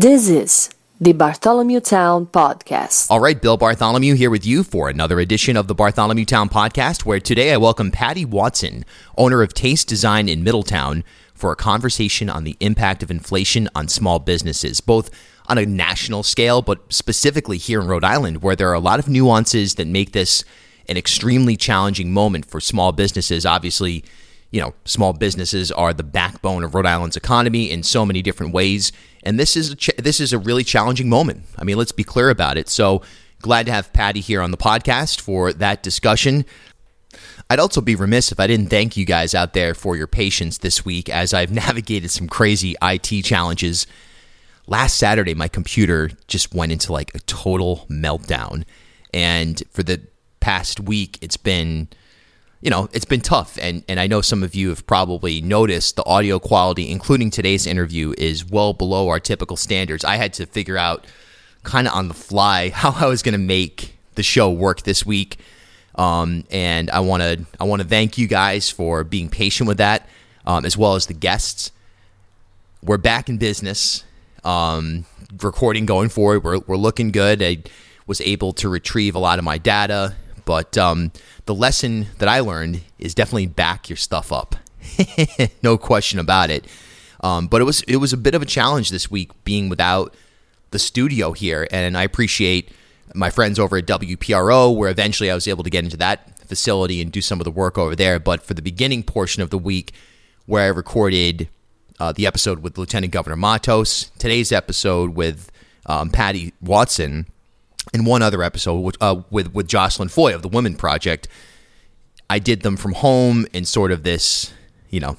This is the Bartholomew Town Podcast. All right, Bill Bartholomew here with you for another edition of the Bartholomew Town Podcast, where today I welcome Patti Watson, owner of Taste Design in Middletown, for a conversation on the impact of inflation on small businesses, both on a national scale, but specifically here in Rhode Island, where there are a lot of nuances that make this an extremely challenging moment for small businesses. Obviously, you know, small businesses are the backbone of Rhode Island's economy in so many different ways, and this is a this is a really challenging moment. I mean, let's be clear about it. So glad to have Patti here on the podcast for that discussion. I'd also be remiss if I didn't thank you guys out there for your patience this week as I've navigated some crazy IT challenges. Last Saturday, my computer just went into like a total meltdown. And for the past week, it's been, you know, it's been tough. And, and I know some of you have probably noticed the audio quality, including today's interview, is well below our typical standards. I had to figure out kind of on the fly how I was going to make the show work this week. Um, and I want to I want to thank you guys for being patient with that, um, as well as the guests. We're back in business. Um, recording going forward, we're we're looking good. I was able to retrieve a lot of my data, but um, the lesson that I learned is definitely back your stuff up. no question about it. Um, but it was it was a bit of a challenge this week being without the studio here, and I appreciate my friends over at WPRO, where eventually I was able to get into that facility and do some of the work over there. But for the beginning portion of the week, where I recorded uh, the episode with Lieutenant Governor Matos, today's episode with um, Patti Watson, and one other episode with, uh, with with Jocelyn Foy of the Women Project, I did them from home in sort of this, you know,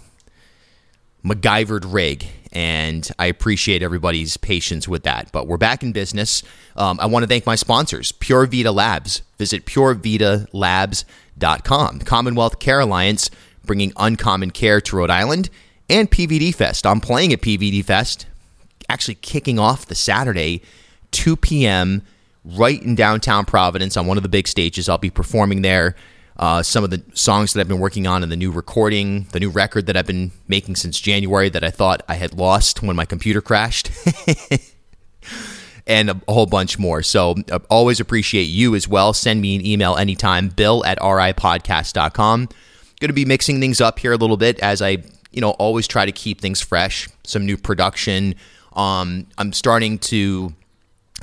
MacGyvered rig and I appreciate everybody's patience with that. But we're back in business. Um, I want to thank my sponsors, Pure Vita Labs. Visit purevitalabs.com. Commonwealth Care Alliance, bringing uncommon care to Rhode Island, and PVD Fest. I'm playing at PVD Fest, actually kicking off the Saturday, 2 p.m., right in downtown Providence on one of the big stages. I'll be performing there uh, some of the songs that I've been working on and the new recording, the new record that I've been making since January that I thought I had lost when my computer crashed. and a, a, whole bunch more. So uh, always appreciate you as well. Send me an email anytime, bill at ripodcast.com. Going to be mixing things up here a little bit as I, you know, always try to keep things fresh, some new production. Um, I'm starting to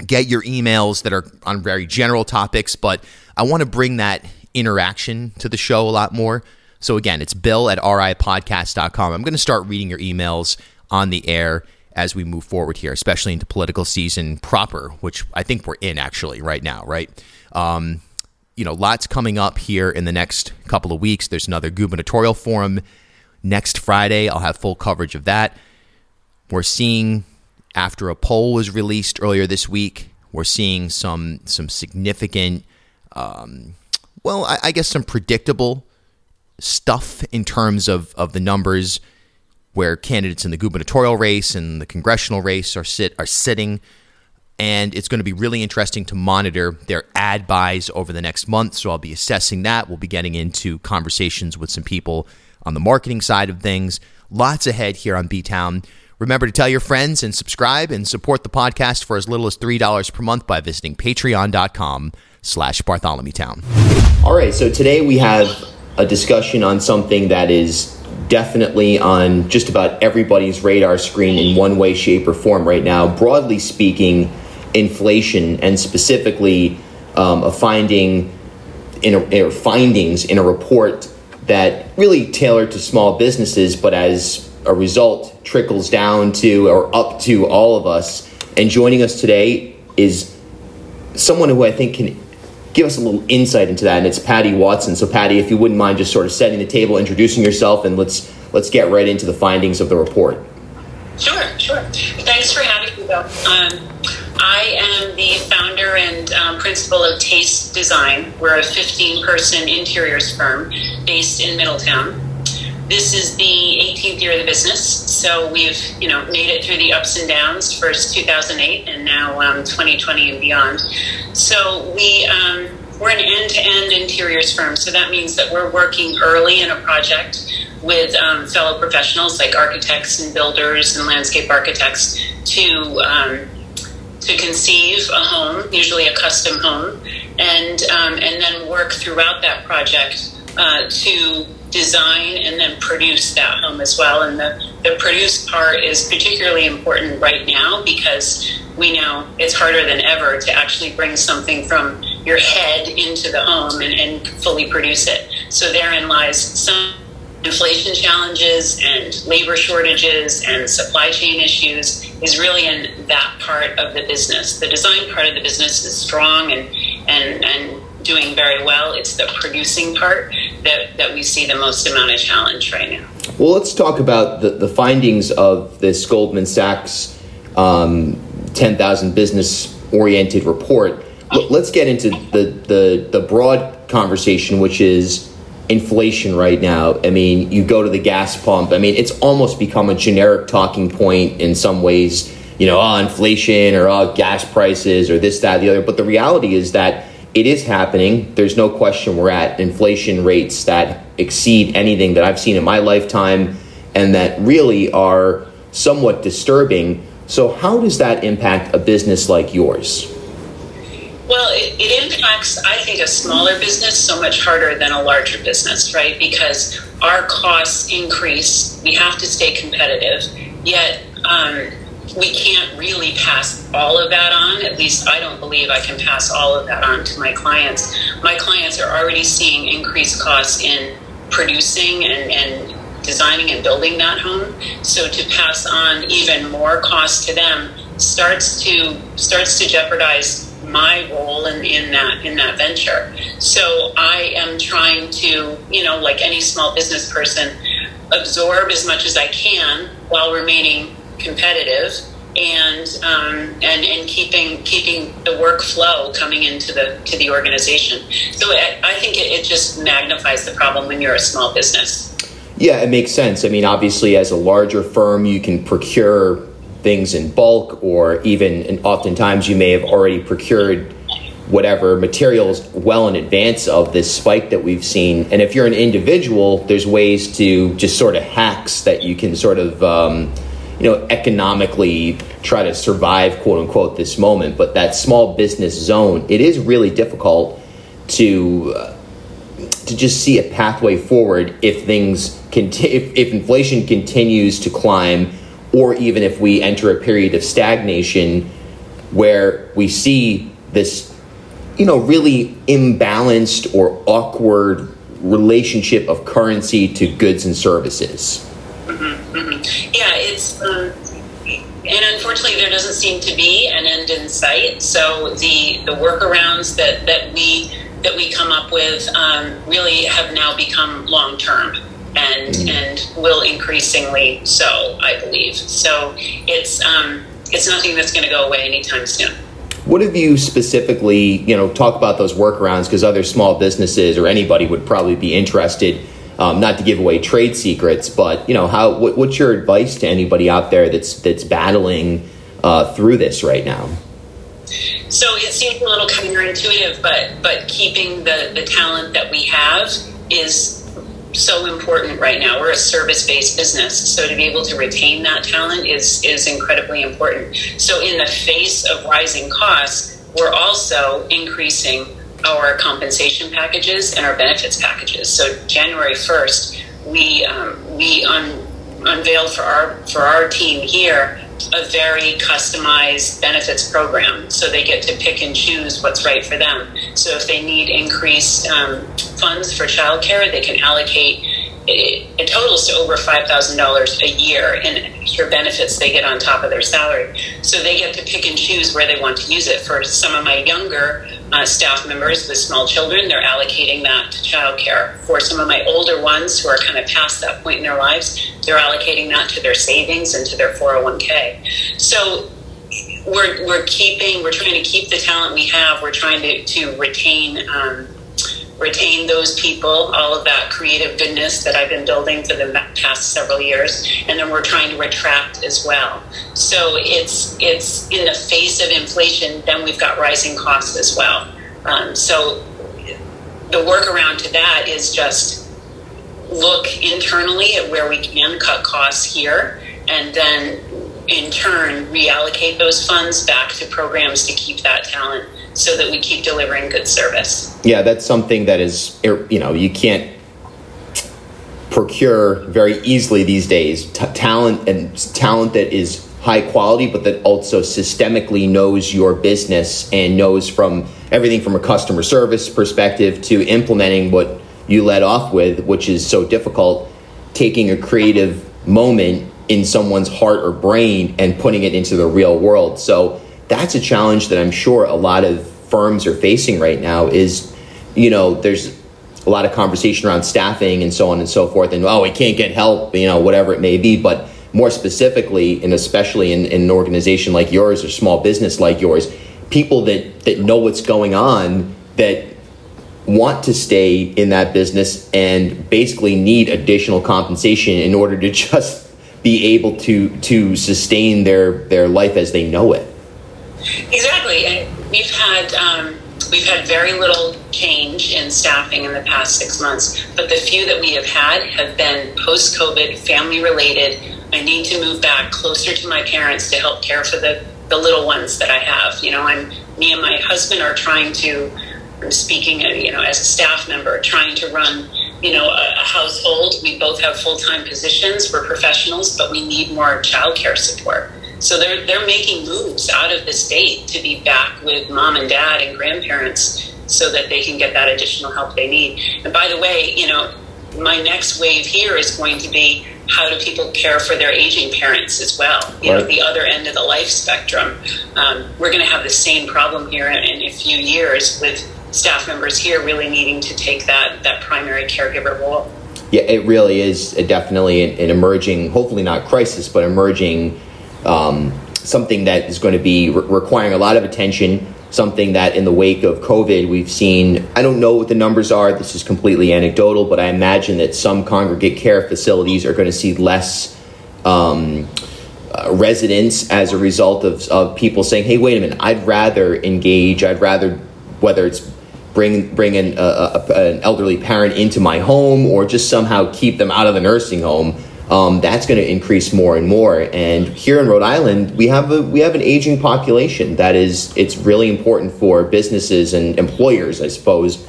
get your emails that are on very general topics, but I want to bring that interaction to the show a lot more. So again, it's bill at ripodcast.com. I'm going to start reading your emails on the air as we move forward here, especially into political season proper, which I think we're in actually right now, right? Um, you know, lots coming up here in the next couple of weeks. There's another gubernatorial forum next Friday. I'll have full coverage of that. We're seeing after a poll was released earlier this week, we're seeing some some significant um, well, I, I guess some predictable stuff in terms of, of the numbers where candidates in the gubernatorial race and the congressional race are sit are sitting. And it's going to be really interesting to monitor their ad buys over the next month. So I'll be assessing that. We'll be getting into conversations with some people on the marketing side of things. Lots ahead here on B Town remember to tell your friends and subscribe and support the podcast for as little as $3 per month by visiting patreon.com slash Bartholomew Town. All right, so today we have a discussion on something that is definitely on just about everybody's radar screen in one way, shape, or form right now. Broadly speaking, inflation and specifically um, a finding in a, findings in a report that really tailored to small businesses, but as a result trickles down to or up to all of us. And joining us today is someone who I think can give us a little insight into that. And it's Patti Watson. So, Patti, if you wouldn't mind just sort of setting the table, introducing yourself, and let's let's get right into the findings of the report. Sure, sure. Thanks for having me, Bill. Um, I am the founder and um, principal of Taste Design. We're a 15 person interiors firm based in Middletown this is the 18th year of the business, so we've you know made it through the ups and downs. First 2008, and now um, 2020 and beyond. So we um, we're an end-to-end interiors firm, so that means that we're working early in a project with um, fellow professionals like architects and builders and landscape architects to um, to conceive a home, usually a custom home, and um, and then work throughout that project uh, to design and then produce that home as well. And the, the produce part is particularly important right now because we know it's harder than ever to actually bring something from your head into the home and, and fully produce it. So therein lies some inflation challenges and labor shortages and supply chain issues is really in that part of the business. The design part of the business is strong and and and doing very well. It's the producing part that, that we see the most amount of challenge right now. Well, let's talk about the, the findings of this Goldman Sachs um, 10,000 business oriented report. Let's get into the, the, the broad conversation, which is inflation right now. I mean, you go to the gas pump. I mean, it's almost become a generic talking point in some ways. You know, oh, inflation or oh, gas prices or this, that, the other. But the reality is that it is happening. There's no question we're at inflation rates that exceed anything that I've seen in my lifetime and that really are somewhat disturbing. So, how does that impact a business like yours? Well, it, it, impacts, I think, a smaller business so much harder than a larger business, right? Because our costs increase, we have to stay competitive, yet um, we can't really pass all of that on. At least I don't believe I can pass all of that on to my clients. My clients are already seeing increased costs in producing and, and designing and building that home. So to pass on even more cost to them starts to starts to jeopardize my role in, in that in that venture. So I am trying to, you know, like any small business person, absorb as much as I can while remaining competitive and um, and and keeping keeping the workflow coming into the to the organization. So I, I think it, it just magnifies the problem when you're a small business. Yeah, it makes sense. I mean, obviously, as a larger firm, you can procure things in bulk, or even, and oftentimes, you may have already procured whatever materials well in advance of this spike that we've seen. And if you're an individual, there's ways to just sort of hacks that you can sort of. Um, you know, economically try to survive, quote unquote, this moment. But that small business zone, it is really difficult to uh, to just see a pathway forward if things conti- if, if inflation continues to climb, or even if we enter a period of stagnation where we see this, you know, really imbalanced or awkward relationship of currency to goods and services. Mm-hmm. Yeah, it's um, and unfortunately there doesn't seem to be an end in sight. So the the workarounds that that we that we come up with um, really have now become long term and mm-hmm. and will increasingly so, I believe. So it's um, it's nothing that's going to go away anytime soon. What have you specifically, you know, talk about those workarounds because other small businesses or anybody would probably be interested um, not to give away trade secrets, but you know, how what, what's your advice to anybody out there that's that's battling uh, through this right now? So it seems a little counterintuitive, but but keeping the the talent that we have is so important right now. We're a service based business, so to be able to retain that talent is is incredibly important. So in the face of rising costs, we're also increasing our compensation packages and our benefits packages. So January first, we um, we un- unveiled for our for our team here a very customized benefits program. So they get to pick and choose what's right for them. So if they need increased um, funds for childcare, they can allocate it, totals to over $5,000 a year in extra benefits they get on top of their salary. So they get to pick and choose where they want to use it. For some of my younger uh, staff members with small children, they're allocating that to childcare. For some of my older ones who are kind of past that point in their lives, they're allocating that to their savings and to their 401k. So we're, we're keeping, we're trying to keep the talent we have. We're trying to, to retain um, retain those people, all of that creative goodness that I've been building for the past several years, and then we're trying to attract as well. So it's it's in the face of inflation, then we've got rising costs as well. Um, so the workaround to that is just look internally at where we can cut costs here and then in turn reallocate those funds back to programs to keep that talent so that we keep delivering good service. Yeah, that's something that is, er, you know, you can't procure very easily these days. T- talent and talent that is high quality, but that also systemically knows your business and knows from everything from a customer service perspective to implementing what you led off with, which is so difficult, taking a creative moment in someone's heart or brain and putting it into the real world. So that's a challenge that I'm sure a lot of firms are facing right now is, you know, there's a lot of conversation around staffing and so on and so forth and oh we can't get help you know whatever it may be. But more specifically and especially in, in an organization like yours or small business like yours people that that know what's going on that want to stay in that business and basically need additional compensation in order to just be able to to sustain their their life as they know it exactly and we've had um We've had very little change in staffing in the past six months, but the few that we have had have been post COVID, family related. I need to move back closer to my parents to help care for the, the little ones that I have. You know, I'm me and my husband are trying to, I'm speaking, uh, you know, as a staff member, trying to run, you know, a, a household. We both have full time positions. We're professionals, but we need more childcare support. So they're they're making moves out of the state to be back with mom and dad and grandparents so that they can get that additional help they need. And by the way, you know, my next wave here is going to be how do people care for their aging parents as well? You right. know, the other end of the life spectrum. Um, we're going to have the same problem here in, in a few years with staff members here really needing to take that that primary caregiver role. Yeah, it really is definitely an, an emerging, hopefully not crisis, but emerging um, something that is going to be re- requiring a lot of attention. Something that in the wake of COVID, we've seen. I don't know what the numbers are. This is completely anecdotal, but I imagine that some congregate care facilities are going to see less um, uh, residents as a result of, of people saying, hey, wait a minute, I'd rather engage, I'd rather, whether it's bring bring an, uh, an elderly parent into my home or just somehow keep them out of the nursing home um, that's going to increase more and more. And here in Rhode Island, we have a we have an aging population that is it's really important for businesses and employers, I suppose,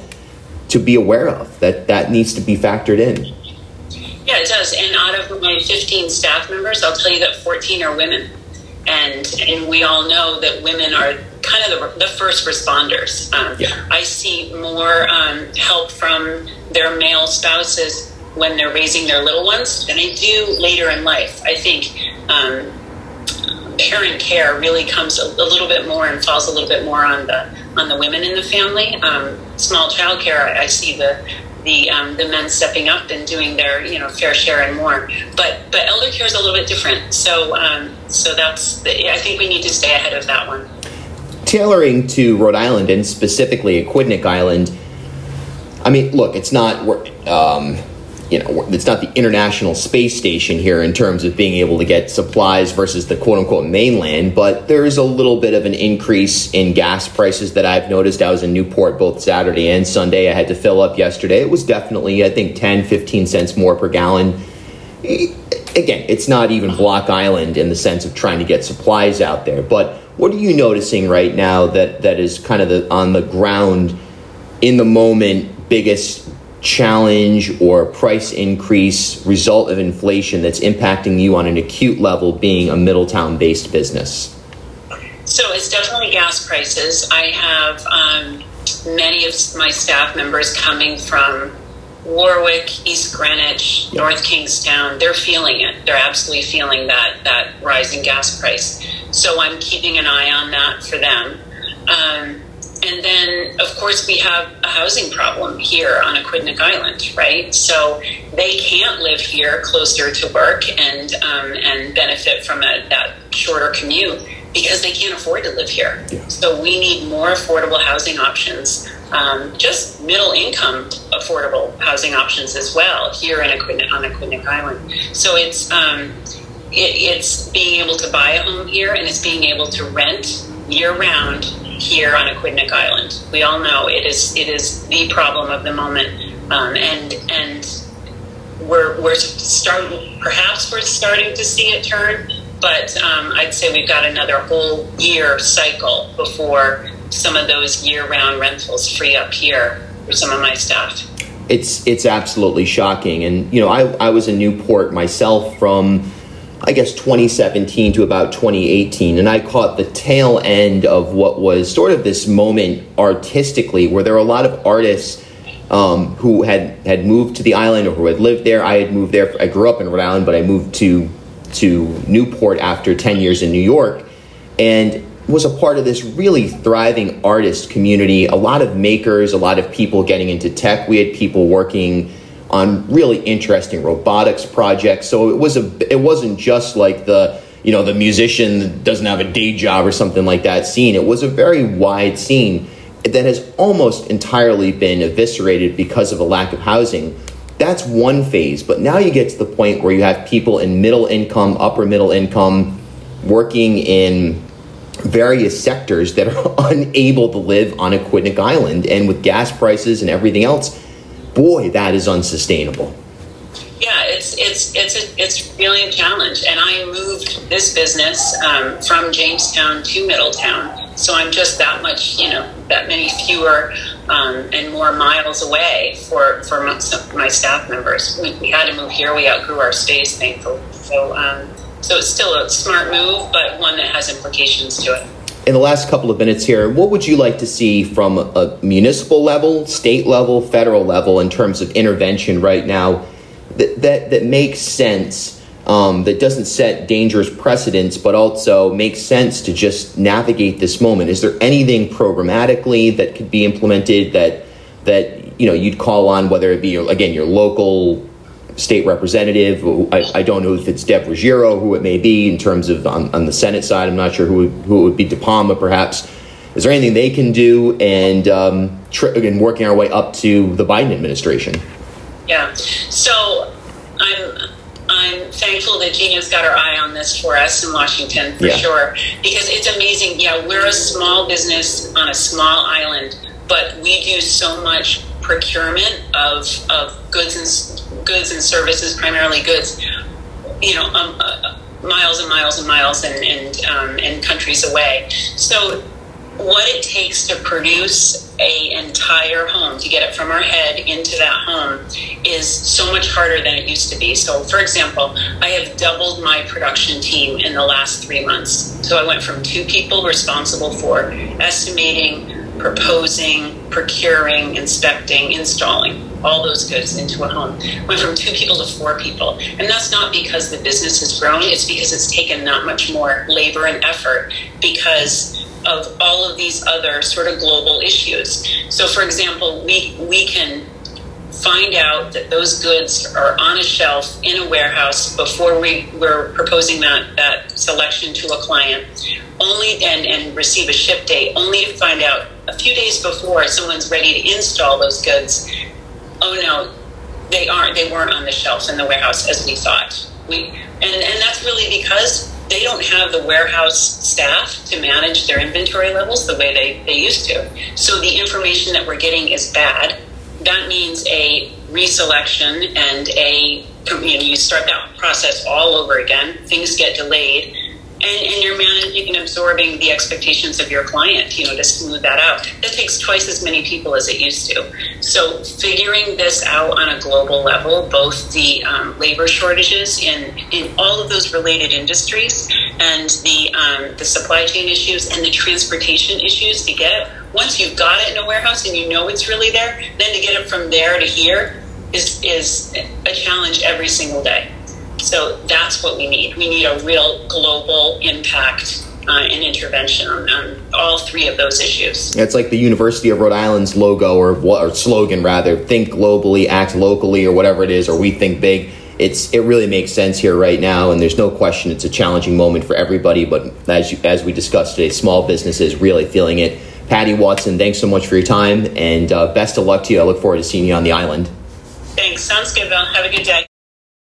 to be aware of that that needs to be factored in. Yeah, it does. And out of my 15 staff members, I'll tell you that 14 are women, and and we all know that women are kind of the, the first responders. Um, yeah. I see more um, help from their male spouses when they're raising their little ones than I do later in life. I think um, parent care really comes a, a, little bit more and falls a little bit more on the on the women in the family. Um, small child care, I, I, see the the um, the men stepping up and doing their you know fair share and more. But but elder care is a little bit different. So um, so that's the, I think we need to stay ahead of that one. Tailoring to Rhode Island and specifically Aquidneck Island. I mean, look, it's not. Um, you know, it's not the international space station here in terms of being able to get supplies versus the quote unquote mainland, but there is a little bit of an increase in gas prices that I've noticed. I was in Newport both Saturday and Sunday. I had to fill up yesterday. It was definitely, I think, 10, 15 cents more per gallon. Again, it's not even Block Island in the sense of trying to get supplies out there, but what are you noticing right now that, that is kind of the, on the ground in the moment biggest challenge or price increase result of inflation that's impacting you on an acute level being a Middletown based business? So it's definitely gas prices. I have um, many of my staff members coming from Warwick, East Greenwich. North Kingstown. They're feeling it. They're absolutely feeling that that rising gas price. So I'm keeping an eye on that for them. Um, and then, of course, we have a housing problem here on Aquidneck Island, right? So they can't live here closer to work and um, and benefit from a, that shorter commute because they can't afford to live here. Yeah. So we need more affordable housing options, um, just middle income affordable housing options as well here in Aquidneck, on Aquidneck Island. So it's um, it, it's being able to buy a home here and it's being able to rent year round here on Aquidneck Island. We all know it is it is the problem of the moment, um, and and we're we're starting perhaps we're starting to see it turn, but um, I'd say we've got another whole year cycle before some of those year-round rentals free up here for some of my staff. It's it's absolutely shocking, and you know I I was in Newport myself from. I guess 2017 to about 2018, and I caught the tail end of what was sort of this moment artistically, where there were a lot of artists um, who had had moved to the island or who had lived there. I had moved there. I grew up in Rhode Island, but I moved to to Newport after 10 years in New York, and was a part of this really thriving artist community. A lot of makers, a lot of people getting into tech. We had people working on really interesting robotics projects. So it was a it wasn't just like the you know the musician doesn't have a day job or something like that scene. It was a very wide scene that has almost entirely been eviscerated because of a lack of housing. That's one phase, but now you get to the point where you have people in middle income, upper middle income, working in various sectors that are unable to live on Aquidneck Island. And with gas prices and everything else, boy, that is unsustainable. Yeah, it's it's it's a, it's really a challenge. And I moved this business um, from Jamestown to Middletown, so I'm just that much, you know, that many fewer um, and more miles away for for my, my staff members. We, we, had to move here. We outgrew our space, thankfully. So um, so it's still a smart move, but one that has implications to it in the last couple of minutes here, what would you like to see from a municipal level, state level, federal level in terms of intervention right now that, that, that makes sense, um, that doesn't set dangerous precedents, but also makes sense to just navigate this moment? Is there anything programmatically that could be implemented that that you know you'd call on, whether it be again your local state representative. I, I, don't know if it's Deb Ruggiero, who it may be in terms of on, on the Senate side. I'm not sure who, who it would be DiPalma, perhaps. Is there anything they can do? And um, tr- again, working our way up to the Biden administration. Yeah. So I'm I'm thankful that Gina's got her eye on this for us in Washington for yeah. sure because it's amazing. Yeah, we're a small business on a small island, but we do so much procurement of of goods and goods and services, primarily goods, you know, um, uh, miles and miles and miles and and, um, and countries away. So, what it takes to produce a entire home to get it from our head into that home is so much harder than it used to be. So, for example, I have doubled my production team in the last three months. So, I went from two people responsible for estimating proposing, procuring, inspecting, installing all those goods into a home. Went from two people to four people. And that's not because the business has grown, it's because it's taken that much more labor and effort because of all of these other sort of global issues. So for example, we we can find out that those goods are on a shelf in a warehouse before we were proposing that, that selection to a client. Only and, and receive a ship date only to find out a few days before someone's ready to install those goods. Oh no they aren't they weren't on the shelf in the warehouse as we thought. We and, and that's really because they don't have the warehouse staff to manage their inventory levels the way they, they used to. So the information that we're getting is bad that means a reselection and a you know you start that process all over again. Things get delayed and, and you're managing and absorbing the expectations of your client, you know, to smooth that out. That takes twice as many people as it used to. So figuring this out on a global level, both the um, labor shortages in, in all of those related industries and the, um, the supply chain issues and the transportation issues to get it. Once you've got it in a warehouse and you know it's really there, then to get it from there to here is, is a challenge every single day. So that's what we need. We need a real global impact uh, and intervention on, on, all three of those issues. It's like the University of Rhode Island's logo or, or slogan, rather think globally, act locally, or whatever it is, or we think big. It's it really makes sense here right now, and there's no question it's a challenging moment for everybody. But as you, as we discussed today, small businesses really feeling it. Patti Watson, thanks so much for your time, and uh, best of luck to you. I look forward to seeing you on the island. Thanks. Sounds good, Bill. Have a good day.